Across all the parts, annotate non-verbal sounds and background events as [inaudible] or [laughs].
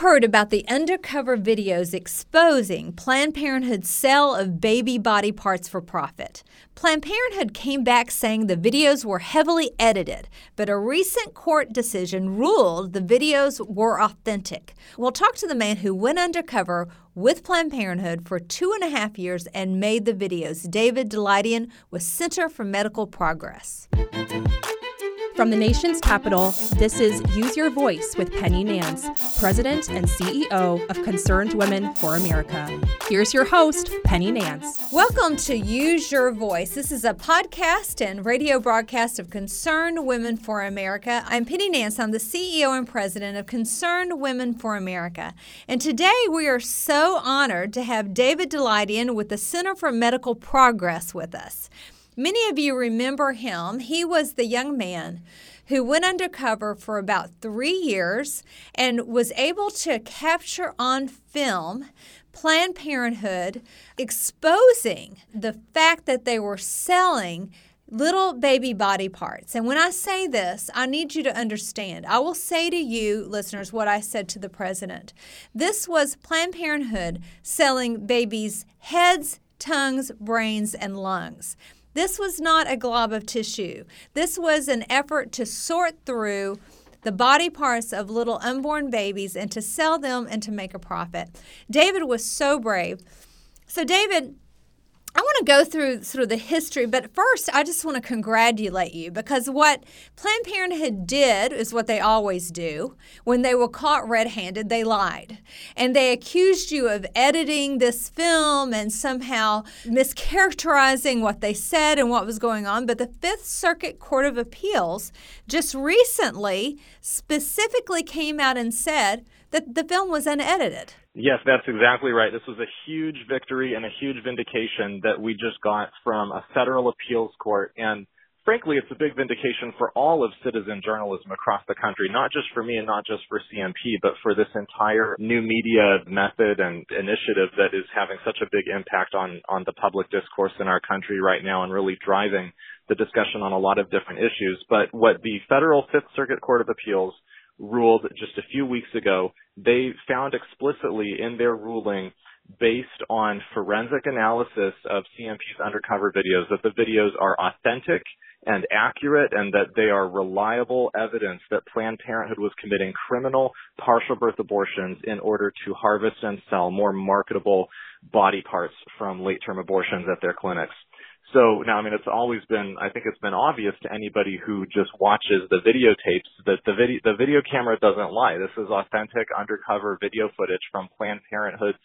heard about the undercover videos exposing Planned Parenthood's sale of baby body parts for profit. Planned Parenthood came back saying the videos were heavily edited, but a recent court decision ruled the videos were authentic. We'll talk to the man who went undercover with Planned Parenthood for two and a half years and made the videos, David Daleiden with Center for Medical Progress. From the nation's capital, this is Use Your Voice with Penny Nance, President and CEO of Concerned Women for America. Here's your host, Penny Nance. Welcome to Use Your Voice. This is a podcast and radio broadcast of Concerned Women for America. I'm Penny Nance. I'm the CEO and President of Concerned Women for America. And today we are so honored to have David Daleiden with the Center for Medical Progress with us. Many of you remember him. He was the young man who went undercover for about three years and was able to capture on film Planned Parenthood exposing the fact that they were selling little baby body parts. And when I say this, I need you to understand. I will say to you, listeners, what I said to the president. This was Planned Parenthood selling babies' heads, tongues, brains, and lungs. This was not a glob of tissue. This was an effort to sort through the body parts of little unborn babies and to sell them and to make a profit. David was so brave. So, David, I want to go through sort of the history, but first, I just want to congratulate you because what Planned Parenthood did is what they always do. When they were caught red handed, they lied. And they accused you of editing this film and somehow mischaracterizing what they said and what was going on. But the Fifth Circuit Court of Appeals just recently specifically came out and said that the film was unedited. Yes, that's exactly right. This was a huge victory and a huge vindication that we just got from a federal appeals court. And frankly, it's a big vindication for all of citizen journalism across the country, not just for me and not just for CMP, but for this entire new media method and initiative that is having such a big impact on, on the public discourse in our country right now and really driving the discussion on a lot of different issues. But what the federal Fifth Circuit Court of Appeals ruled just a few weeks ago, they found explicitly in their ruling based on forensic analysis of CMP's undercover videos that the videos are authentic and accurate and that they are reliable evidence that Planned Parenthood was committing criminal partial birth abortions in order to harvest and sell more marketable body parts from late term abortions at their clinics. So now, I mean, it's always been, I think it's been obvious to anybody who just watches the videotapes that the video, the video camera doesn't lie. This is authentic undercover video footage from Planned Parenthood's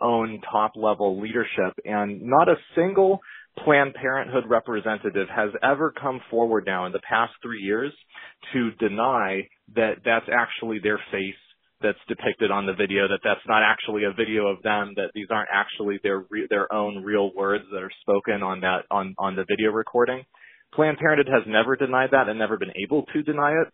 own top level leadership and not a single Planned Parenthood representative has ever come forward now in the past three years to deny that that's actually their face that's depicted on the video that that's not actually a video of them that these aren't actually their re- their own real words that are spoken on that on on the video recording planned parenthood has never denied that and never been able to deny it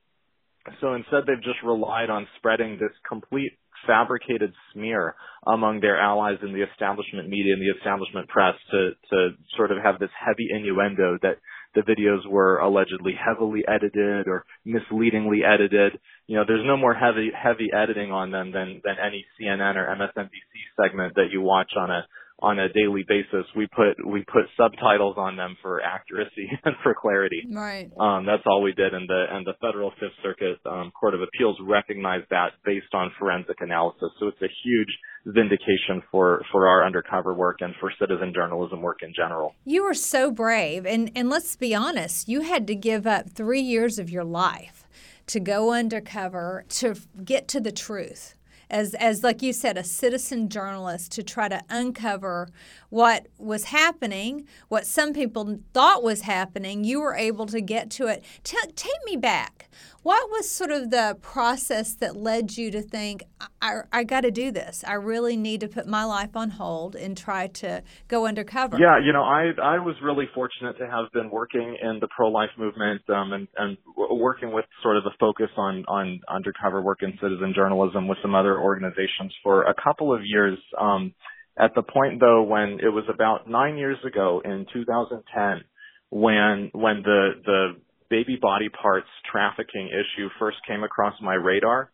so instead they've just relied on spreading this complete fabricated smear among their allies in the establishment media and the establishment press to to sort of have this heavy innuendo that the videos were allegedly heavily edited or misleadingly edited. You know, there's no more heavy heavy editing on them than than any CNN or MSNBC segment that you watch on a on a daily basis. We put we put subtitles on them for accuracy [laughs] and for clarity. Right. Um, that's all we did, and the and the federal Fifth Circuit um, Court of Appeals recognized that based on forensic analysis. So it's a huge vindication for for our undercover work and for citizen journalism work in general. You were so brave, and and let's be honest, you had to give up three years of your life to go undercover to get to the truth. As as like you said a citizen journalist to try to uncover what was happening what some people thought was happening you were able to get to it. T- take me back what was sort of the process that led you to think I, I got to do this I really need to put my life on hold and try to go undercover yeah you know I I was really fortunate to have been working in the pro life movement um, and and working with sort of a focus on on undercover work in citizen journalism with some other organizations for a couple of years. Um, at the point though when it was about nine years ago in 2010 when when the the baby body parts trafficking issue first came across my radar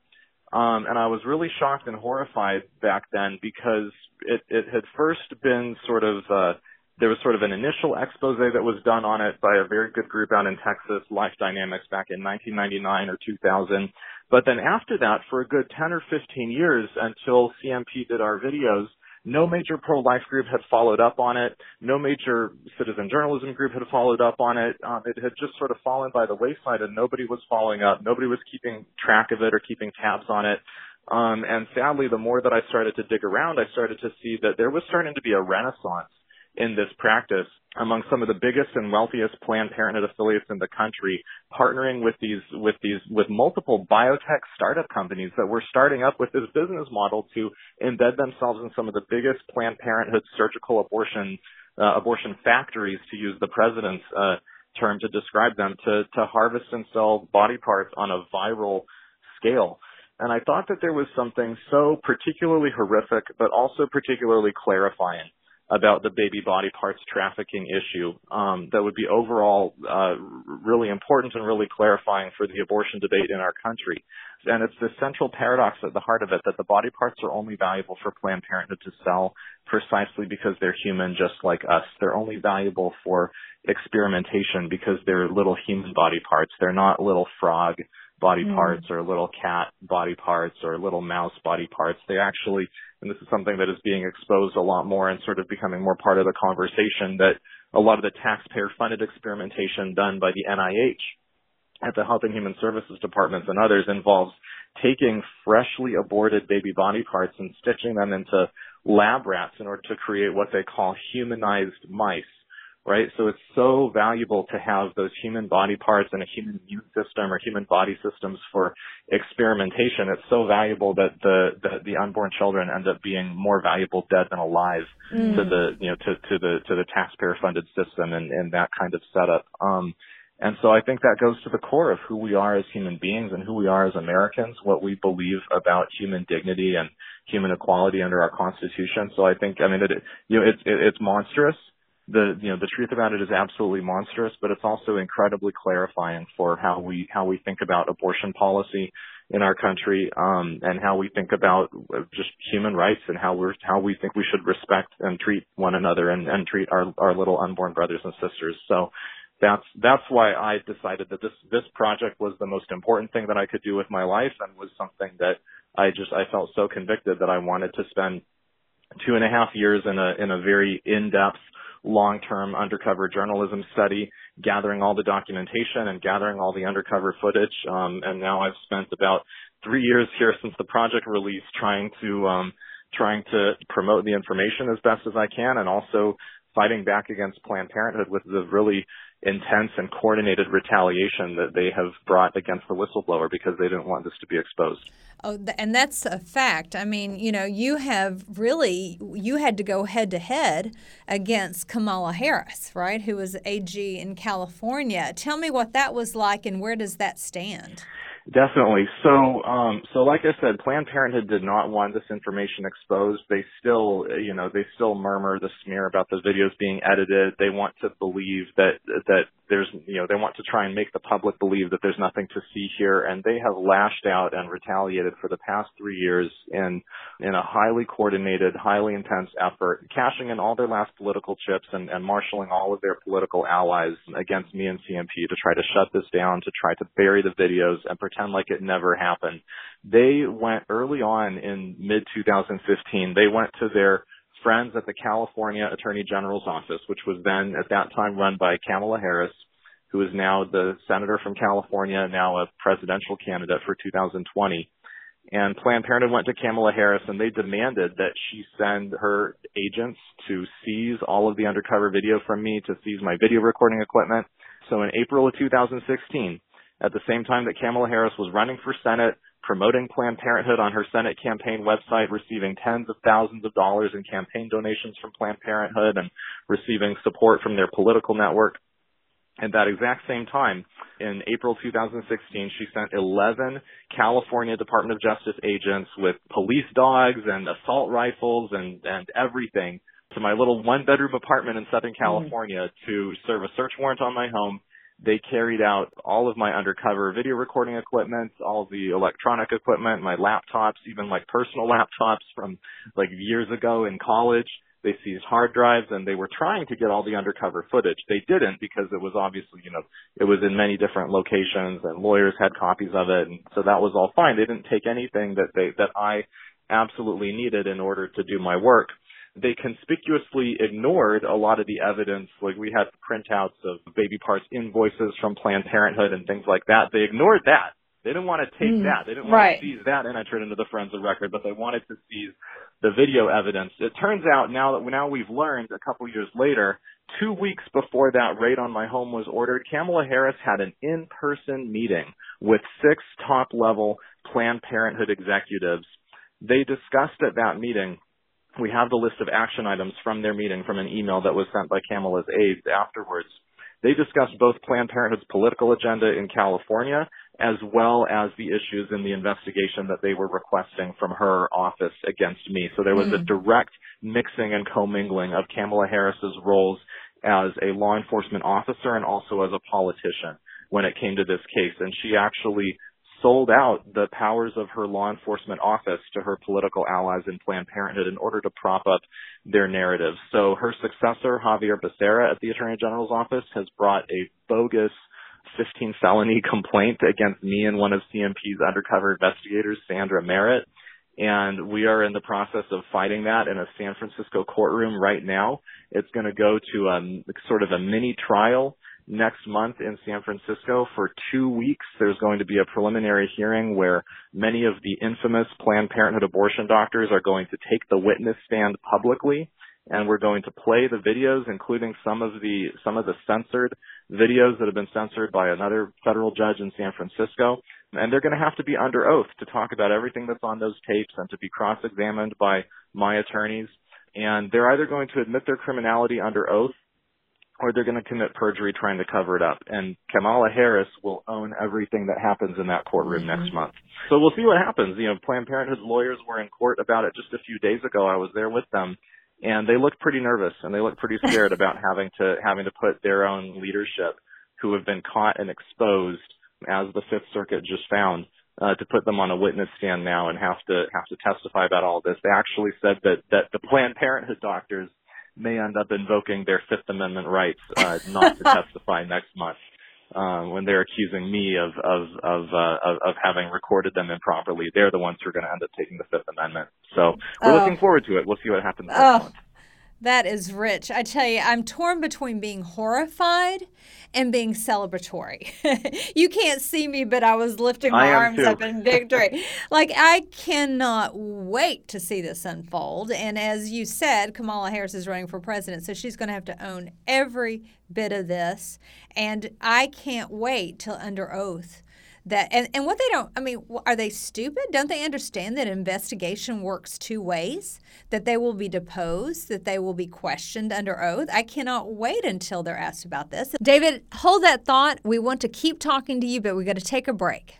Um, and I was really shocked and horrified back then because it, it had first been sort of, uh, there was sort of an initial expose that was done on it by a very good group out in Texas, Life Dynamics, back in 1999 or 2000. But then after that, for a good 10 or 15 years until CMP did our videos, no major pro-life group had followed up on it. No major citizen journalism group had followed up on it. Um, it had just sort of fallen by the wayside and nobody was following up. Nobody was keeping track of it or keeping tabs on it. Um, and sadly, the more that I started to dig around, I started to see that there was starting to be a renaissance in this practice among some of the biggest and wealthiest Planned Parenthood affiliates in the country, partnering with these with these with multiple biotech startup companies that were starting up with this business model to embed themselves in some of the biggest Planned Parenthood surgical abortion uh, abortion factories, to use the president's uh, term to describe them, to to harvest and sell body parts on a viral scale. And I thought that there was something so particularly horrific, but also particularly clarifying about the baby body parts trafficking issue um, that would be overall uh, really important and really clarifying for the abortion debate in our country. And it's the central paradox at the heart of it that the body parts are only valuable for Planned Parenthood to sell precisely because they're human just like us. They're only valuable for experimentation because they're little human body parts. They're not little frog body mm. parts or little cat body parts or little mouse body parts. They actually, and this is something that is being exposed a lot more and sort of becoming more part of the conversation that a lot of the taxpayer funded experimentation done by the NIH at the Health and Human Services departments and others involves taking freshly aborted baby body parts and stitching them into lab rats in order to create what they call humanized mice right? So it's so valuable to have those human body parts and a human immune system or human body systems for experimentation. It's so valuable that the the, the unborn children end up being more valuable dead than alive mm. to the you know to to the to the taxpayer funded system and and that kind of setup. Um, and so I think that goes to the core of who we are as human beings and who we are as Americans, what we believe about human dignity and human equality under our Constitution. So I think, I mean, it, you know, it's, it, it's monstrous the you know the truth about it is absolutely monstrous, but it's also incredibly clarifying for how we how we think about abortion policy in our country, um, and how we think about just human rights and how we're how we think we should respect and treat one another and, and treat our our little unborn brothers and sisters. So that's that's why I decided that this this project was the most important thing that I could do with my life and was something that I just I felt so convicted that I wanted to spend two and a half years in a in a very in depth long-term undercover journalism study, gathering all the documentation and gathering all the undercover footage. Um, and now I've spent about three years here since the project release trying to um, trying to promote the information as best as I can, and also fighting back against Planned Parenthood with the really intense and coordinated retaliation that they have brought against the whistleblower because they didn't want this to be exposed. Oh, and that's a fact. I mean, you know, you have really you had to go head to head against Kamala Harris, right? Who was AG in California. Tell me what that was like and where does that stand? Definitely. So, um, so like I said, Planned Parenthood did not want this information exposed. They still, you know, they still murmur the smear about the videos being edited. They want to believe that that there's, you know, they want to try and make the public believe that there's nothing to see here, and they have lashed out and retaliated for the past three years in in a highly coordinated, highly intense effort, cashing in all their last political chips and, and marshaling all of their political allies against me and CMP to try to shut this down, to try to bury the videos and pretend like it never happened. They went early on in mid 2015. They went to their friends at the California Attorney General's office, which was then at that time run by Kamala Harris, who is now the senator from California, now a presidential candidate for 2020. And Planned Parenthood went to Kamala Harris and they demanded that she send her agents to seize all of the undercover video from me, to seize my video recording equipment. So in April of 2016, at the same time that Kamala Harris was running for Senate, promoting Planned Parenthood on her Senate campaign website, receiving tens of thousands of dollars in campaign donations from Planned Parenthood and receiving support from their political network. At that exact same time, in April 2016, she sent 11 California Department of Justice agents with police dogs and assault rifles and, and everything to my little one bedroom apartment in Southern mm-hmm. California mm-hmm. to serve a search warrant on my home They carried out all of my undercover video recording equipment, all the electronic equipment, my laptops, even like personal [laughs] laptops from like years ago in college. They seized hard drives and they were trying to get all the undercover footage. They didn't because it was obviously, you know, it was in many different locations and lawyers had copies of it and so that was all fine. They didn't take anything that they, that I absolutely needed in order to do my work they conspicuously ignored a lot of the evidence. Like we had printouts of baby parts invoices from Planned Parenthood and things like that. They ignored that. They didn't want to take mm, that. They didn't want right. to seize that and enter it into the forensic record, but they wanted to seize the video evidence. It turns out now that now we've learned a couple years later, two weeks before that raid on my home was ordered, Kamala Harris had an in-person meeting with six top-level Planned Parenthood executives. They discussed at that meeting we have the list of action items from their meeting from an email that was sent by Kamala's aides afterwards. They discussed both Planned Parenthood's political agenda in California as well as the issues in the investigation that they were requesting from her office against me. So there was mm. a direct mixing and commingling of Kamala Harris's roles as a law enforcement officer and also as a politician when it came to this case. And she actually sold out the powers of her law enforcement office to her political allies in Planned Parenthood in order to prop up their narrative. So her successor, Xavier Becerra at the Attorney General's office, has brought a bogus 15 felony [laughs] complaint against me and one of CMP's undercover investigators, Sandra Merritt. And we are in the process of fighting that in a San Francisco courtroom right now. It's going to go to a sort of a mini trial next month in San Francisco for two weeks. There's going to be a preliminary hearing where many of the infamous Planned Parenthood abortion doctors are going to take the witness stand publicly and we're going to play the videos, including some of the some of the censored videos that have been censored by another federal judge in San Francisco. And they're going to have to be under oath to talk about everything that's on those tapes and to be cross-examined by my attorneys. And they're either going to admit their criminality under oath or they're going to commit perjury trying to cover it up. And Kamala Harris will own everything that happens in that courtroom mm-hmm. next month. So we'll see what happens. You know, Planned Parenthood's lawyers were in court about it just a few days ago. I was there with them and they looked pretty nervous and they looked pretty [laughs] scared about having to having to put their own leadership who have been caught and exposed as the Fifth Circuit just found uh, to put them on a witness stand now and have to have to testify about all this. They actually said that that the Planned Parenthood doctors may end up invoking their Fifth Amendment rights uh, not to [laughs] testify next month. Um, when they're accusing me of of of, uh, of of having recorded them improperly, they're the ones who are going to end up taking the Fifth Amendment. So we're oh. looking forward to it. We'll see what happens next oh. That is rich. I tell you, I'm torn between being horrified and being celebratory. [laughs] you can't see me, but I was lifting my arms too. up in [laughs] victory. like, I cannot wait to see this unfold. And as you said, Kamala Harris is running for president, so she's going to have to own every bit of this. And I can't wait till under oath that and, and what they don't i mean are they stupid? Don't they understand that investigation works two ways? That they will be deposed that they will be questioned under oath? I cannot wait until they're asked about this. David hold that thought. We want to keep talking to you but we got to take a break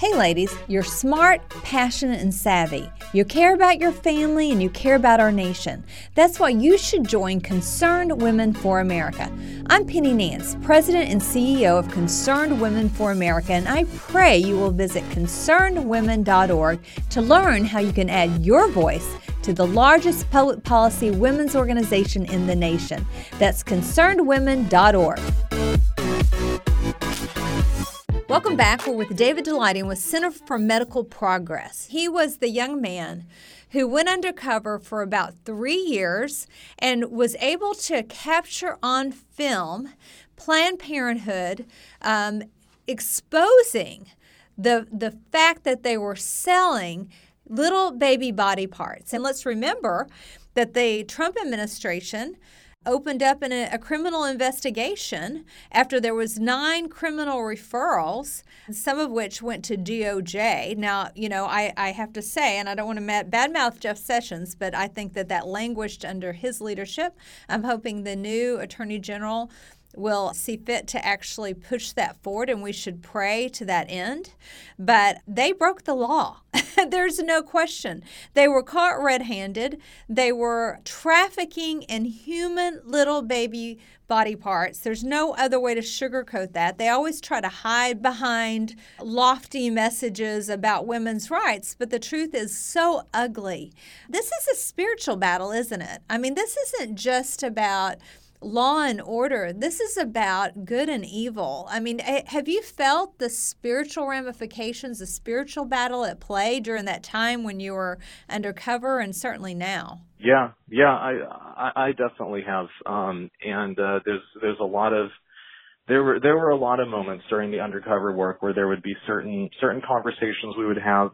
Hey, ladies, you're smart, passionate, and savvy. You care about your family and you care about our nation. That's why you should join Concerned Women for America. I'm Penny Nance, President and CEO of Concerned Women for America, and I pray you will visit concernedwomen.org to learn how you can add your voice to the largest public policy women's organization in the nation. That's concernedwomen.org. Welcome back. We're with David Daleiden with Center for Medical Progress. He was the young man who went undercover for about three years and was able to capture on film Planned Parenthood um, exposing the the fact that they were selling little baby body parts. And let's remember that the Trump administration opened up in a, a, criminal investigation after there was nine criminal referrals some of which went to doj now you know i, I have to say and i don't want to badmouth jeff sessions but i think that that languished under his leadership. I'm hoping the new attorney general will see fit to actually push that forward, and we should pray to that end. But they broke the law. [laughs] There's no question. They were caught red handed. They were trafficking in human little baby body parts. There's no other way to sugarcoat that. They always try to hide behind lofty messages about women's rights, but the truth is so ugly. This is a spiritual battle, isn't it? I mean, this isn't just about law and order. This is about good and evil. I mean, have you felt the spiritual ramifications, the spiritual battle at play during that time when you were undercover and certainly now? Yeah, yeah, I I, I definitely have. Um and uh there's there's a lot of there were there were a lot of moments during the undercover work where there would be certain certain conversations we would have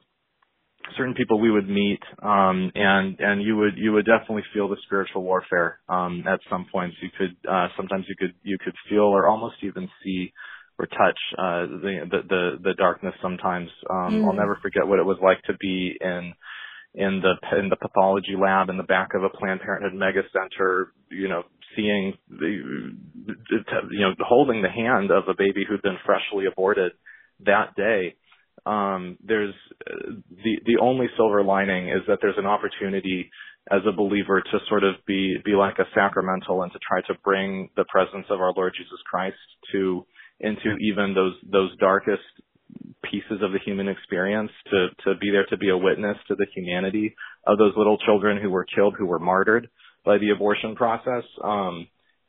certain people we would meet um and and you would you would definitely feel the spiritual warfare um at some points. You could uh sometimes you could you could feel or almost even see or touch uh the the the, the darkness sometimes. Um mm. i'll never forget what it was like to be in in the in the pathology lab in the back of a planned parenthood mega center you know seeing the you know holding the hand of a baby who'd been freshly aborted that day um, there's uh, the the only silver lining is that there's an opportunity as a believer to sort of be be like a sacramental and to try to bring the presence of our Lord Jesus Christ to into even those those darkest pieces of the human experience to to be there to be a witness to the humanity of those little children who were killed who were martyred by the abortion process. Um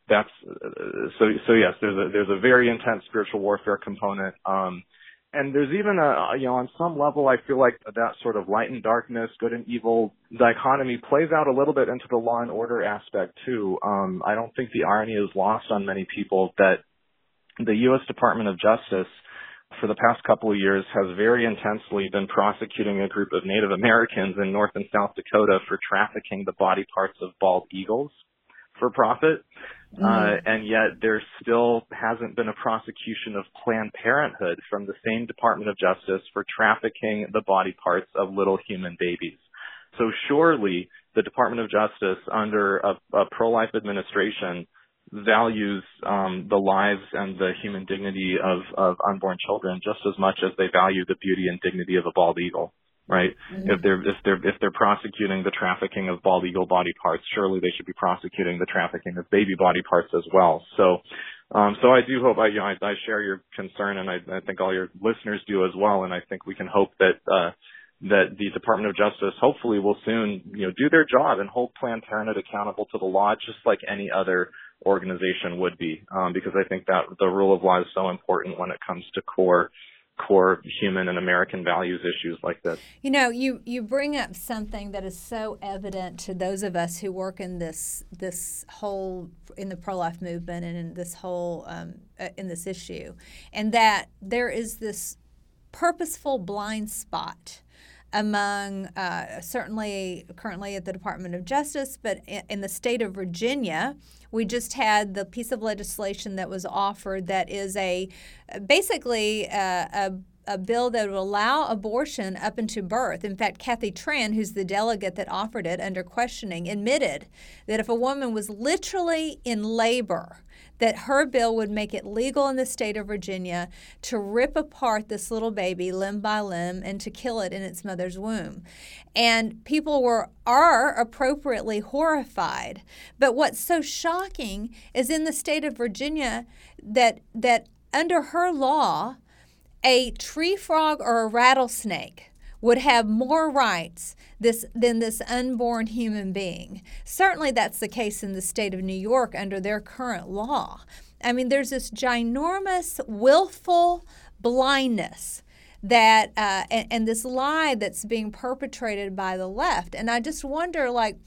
that's uh, so so yes there's a there's a very intense spiritual warfare component. Um and there's even a you know on some level I feel like that sort of light and darkness, good and evil dichotomy plays out a little bit into the law and order aspect too. Um, I don't think the irony is lost on many people that the U.S. Department of Justice for the past couple of years has very intensely been prosecuting a group of Native Americans in North and South Dakota for trafficking the body parts of bald eagles for profit. Mm-hmm. Uh, and yet there still hasn't been a prosecution of Planned Parenthood from the same Department of Justice for trafficking the body parts of little human babies. So surely the Department of Justice under a, a pro-life administration values um, the lives and the human dignity of, of unborn children just as much as they value the beauty and dignity of a bald eagle right? Mm-hmm. If they're if they're if they're prosecuting the trafficking of bald eagle body parts, surely they should be prosecuting the trafficking of baby body parts as well. So, um, so I do hope I you know I, I share your concern, and I, I think all your listeners do as well. And I think we can hope that. Uh, that the Department of Justice hopefully will soon, you know, do their job and hold Planned Parenthood accountable to the law, just like any other organization would be, um, because I think that the rule of law is so important when it comes to core core human and American values issues like this. You know, you you bring up something that is so evident to those of us who work in this this whole in the pro life movement and in this whole um, uh, in this issue, and that there is this purposeful blind spot among uh, certainly currently at the Department of Justice, but in the state of Virginia, we just had the piece of legislation that was offered that is a basically a, a a bill that would allow abortion up into birth. In fact, Kathy Tran, who's the delegate that offered it under questioning, admitted that if a woman was literally in labor that her bill would make it legal in the state of Virginia to rip apart this little baby limb by limb and to kill it in its mother's womb. And people were are appropriately horrified. But what's so shocking is in the state of Virginia that that under her law, a tree frog or a rattlesnake would have more rights this, than this unborn human being. Certainly, that's the case in the state of New York under their current law. I mean, there's this ginormous, willful blindness that uh, and, and this lie that's being perpetrated by the left. And I just wonder, like,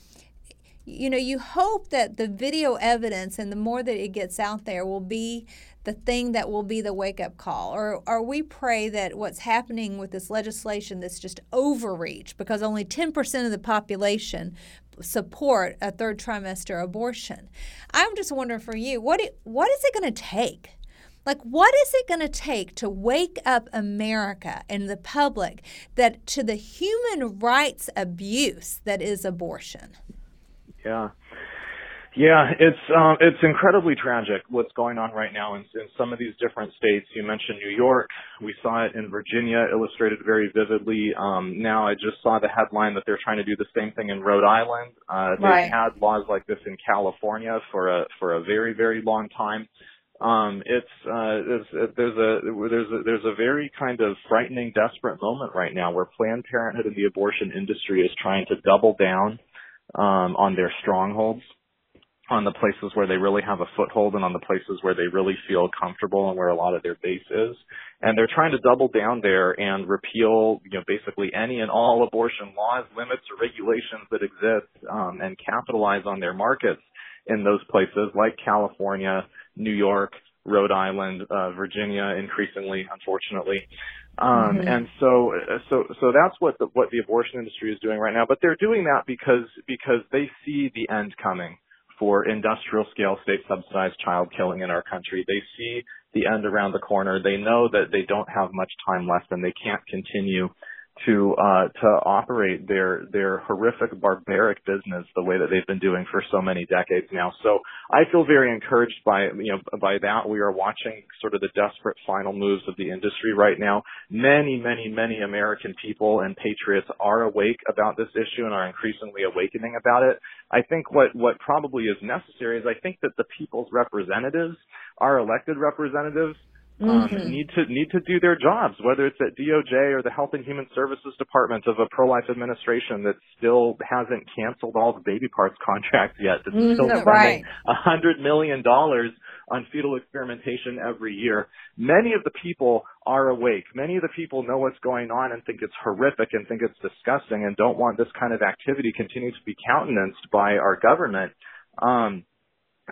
you know, you hope that the video evidence and the more that it gets out there will be the thing that will be the wake up call? Or, or we pray that what's happening with this legislation that's just overreach because only 10% of the population support a third trimester abortion. I'm just wondering for you, what, it, what is it going to take? Like, what is it going to take to wake up America and the public that to the human rights abuse that is abortion? Yeah. Yeah, it's um, it's incredibly tragic what's going on right now in, in some of these different states. You mentioned New York. We saw it in Virginia, illustrated very vividly. Um, now I just saw the headline that they're trying to do the same thing in Rhode Island. Uh, they've right. had laws like this in California for a for a very very long time. Um, it's, uh, it's, there's a there's a there's a very kind of frightening, desperate moment right now where Planned Parenthood and the abortion industry is trying to double down um, on their strongholds on the places where they really have a foothold and on the places where they really feel comfortable and where a lot of their base is. And they're trying to double down there and repeal, you know, basically any and all abortion laws, limits, or regulations that exist, um, and capitalize on their markets in those places like California, New York, Rhode Island, uh, Virginia, increasingly, unfortunately. Um, mm-hmm. and so, so, so that's what the, what the abortion industry is doing right now. But they're doing that because, because they see the end coming for industrial scale state subsidized child killing in our country. They see the end around the corner. They know that they don't have much time left and they can't continue to uh, to operate their their horrific barbaric business the way that they've been doing for so many decades now. So I feel very encouraged by you know by that. We are watching sort of the desperate final moves of the industry right now. Many many many American people and patriots are awake about this issue and are increasingly awakening about it. I think what what probably is necessary is I think that the people's representatives, our elected representatives, um, mm-hmm. need to need to do their jobs, whether it's at DOJ or the Health and Human Services Department of a pro-life administration that still hasn't canceled all the baby parts [laughs] contracts yet. That's mm-hmm. still spending a hundred million dollars on fetal experimentation every year. Many of the people are awake. Many of the people know what's going on and think it's horrific and think it's disgusting and don't want this kind of activity continue to be countenanced by our government. Um,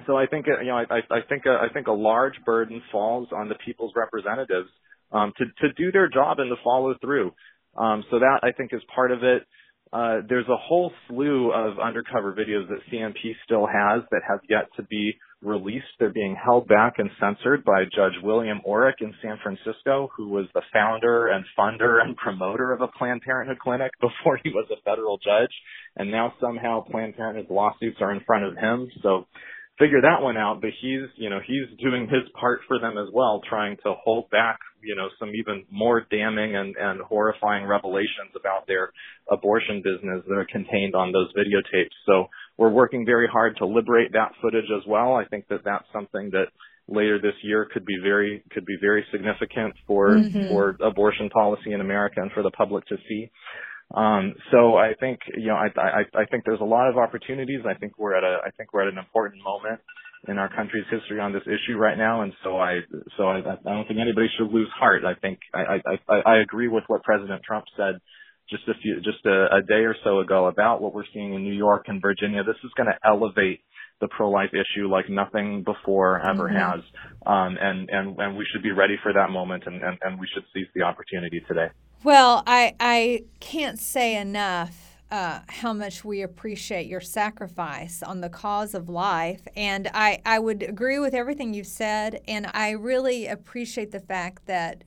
so I think you know I, I think a, I think a large burden falls on the people's representatives um, to to do their job and to follow through. Um, so that I think is part of it. Uh, there's a whole slew of undercover videos that CMP still has that have yet to be released. They're being held back and censored by Judge William Orrick in San Francisco, who was the founder and funder and promoter of a Planned Parenthood clinic [laughs] before he was a federal judge. And now somehow Planned Parenthood's lawsuits are in front of him. So figure that one out, but he's, you know, he's doing his part for them as well, trying to hold back, you know, some even more damning and, and horrifying revelations about their abortion business that are contained on those videotapes. So we're working very hard to liberate that footage as well. I think that that's something that later this year could be very could be very significant for mm-hmm. for abortion policy in America and for the public to see. Um, so I think you know I, I I think there's a lot of opportunities. I think we're at a I think we're at an important moment in our country's history on this issue right now, and so I so I, I don't think anybody should lose heart. I think I I I agree with what President Trump said just a few just a, a day or so ago about what we're seeing in New York and Virginia. This is going to elevate the pro-life issue like nothing before ever mm-hmm. has, um, and and and we should be ready for that moment, and, and and we should seize the opportunity today. Well, I, I can't say enough uh, how much we appreciate your sacrifice on the cause of life. And I, I would agree with everything you've said. And I really appreciate the fact that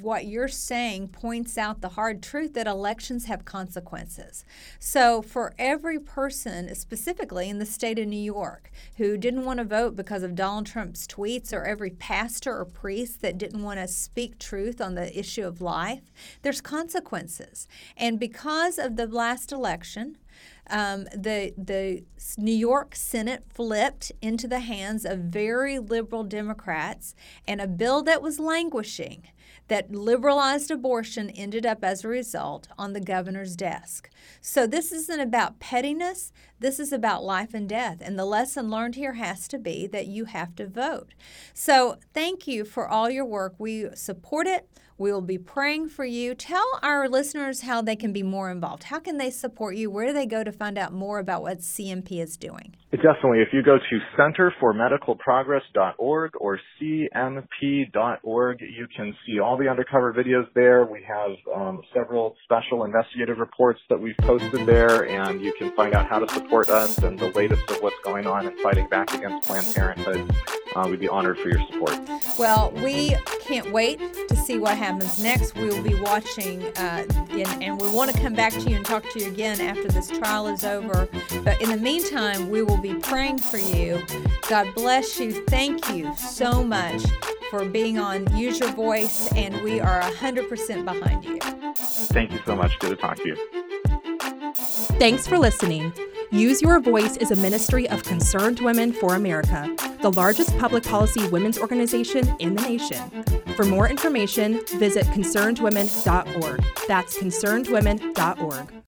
what you're saying points out the hard truth that elections have consequences. So, for every person, specifically in the state of New York, who didn't want to vote because of Donald Trump's tweets, or every pastor or priest that didn't want to speak truth on the issue of life, there's consequences. And because of the last election, um, the the New York Senate flipped into the hands of very liberal Democrats, and a bill that was languishing that liberalized abortion ended up as a result on the governor's desk. So this isn't about pettiness, this is about life and death. And the lesson learned here has to be that you have to vote. So thank you for all your work. We support it. We will be praying for you. Tell our listeners how they can be more involved. How can they support you? Where do they go to find out more about what CMP is doing? Definitely. If you go to centerformedicalprogress.org or cmp.org, you can see all the undercover videos there. We have um, several special investigative reports that we've posted there, and you can find out how to support us and the latest of what's going on in fighting back against Planned Parenthood. Uh, we'd be honored for your support. Well, we can't wait to see what happens next. We will be watching, uh, and, and we want to come back to you and talk to you again after this trial is over. But in the meantime, we will be praying for you. God bless you. Thank you so much for being on Use Your Voice, and we are 100% behind you. Thank you so much. Good to talk to you. Thanks for listening. Use Your Voice is a ministry of Concerned Women for America, the largest public policy women's organization in the nation. For more information, visit concernedwomen.org. That's concernedwomen.org.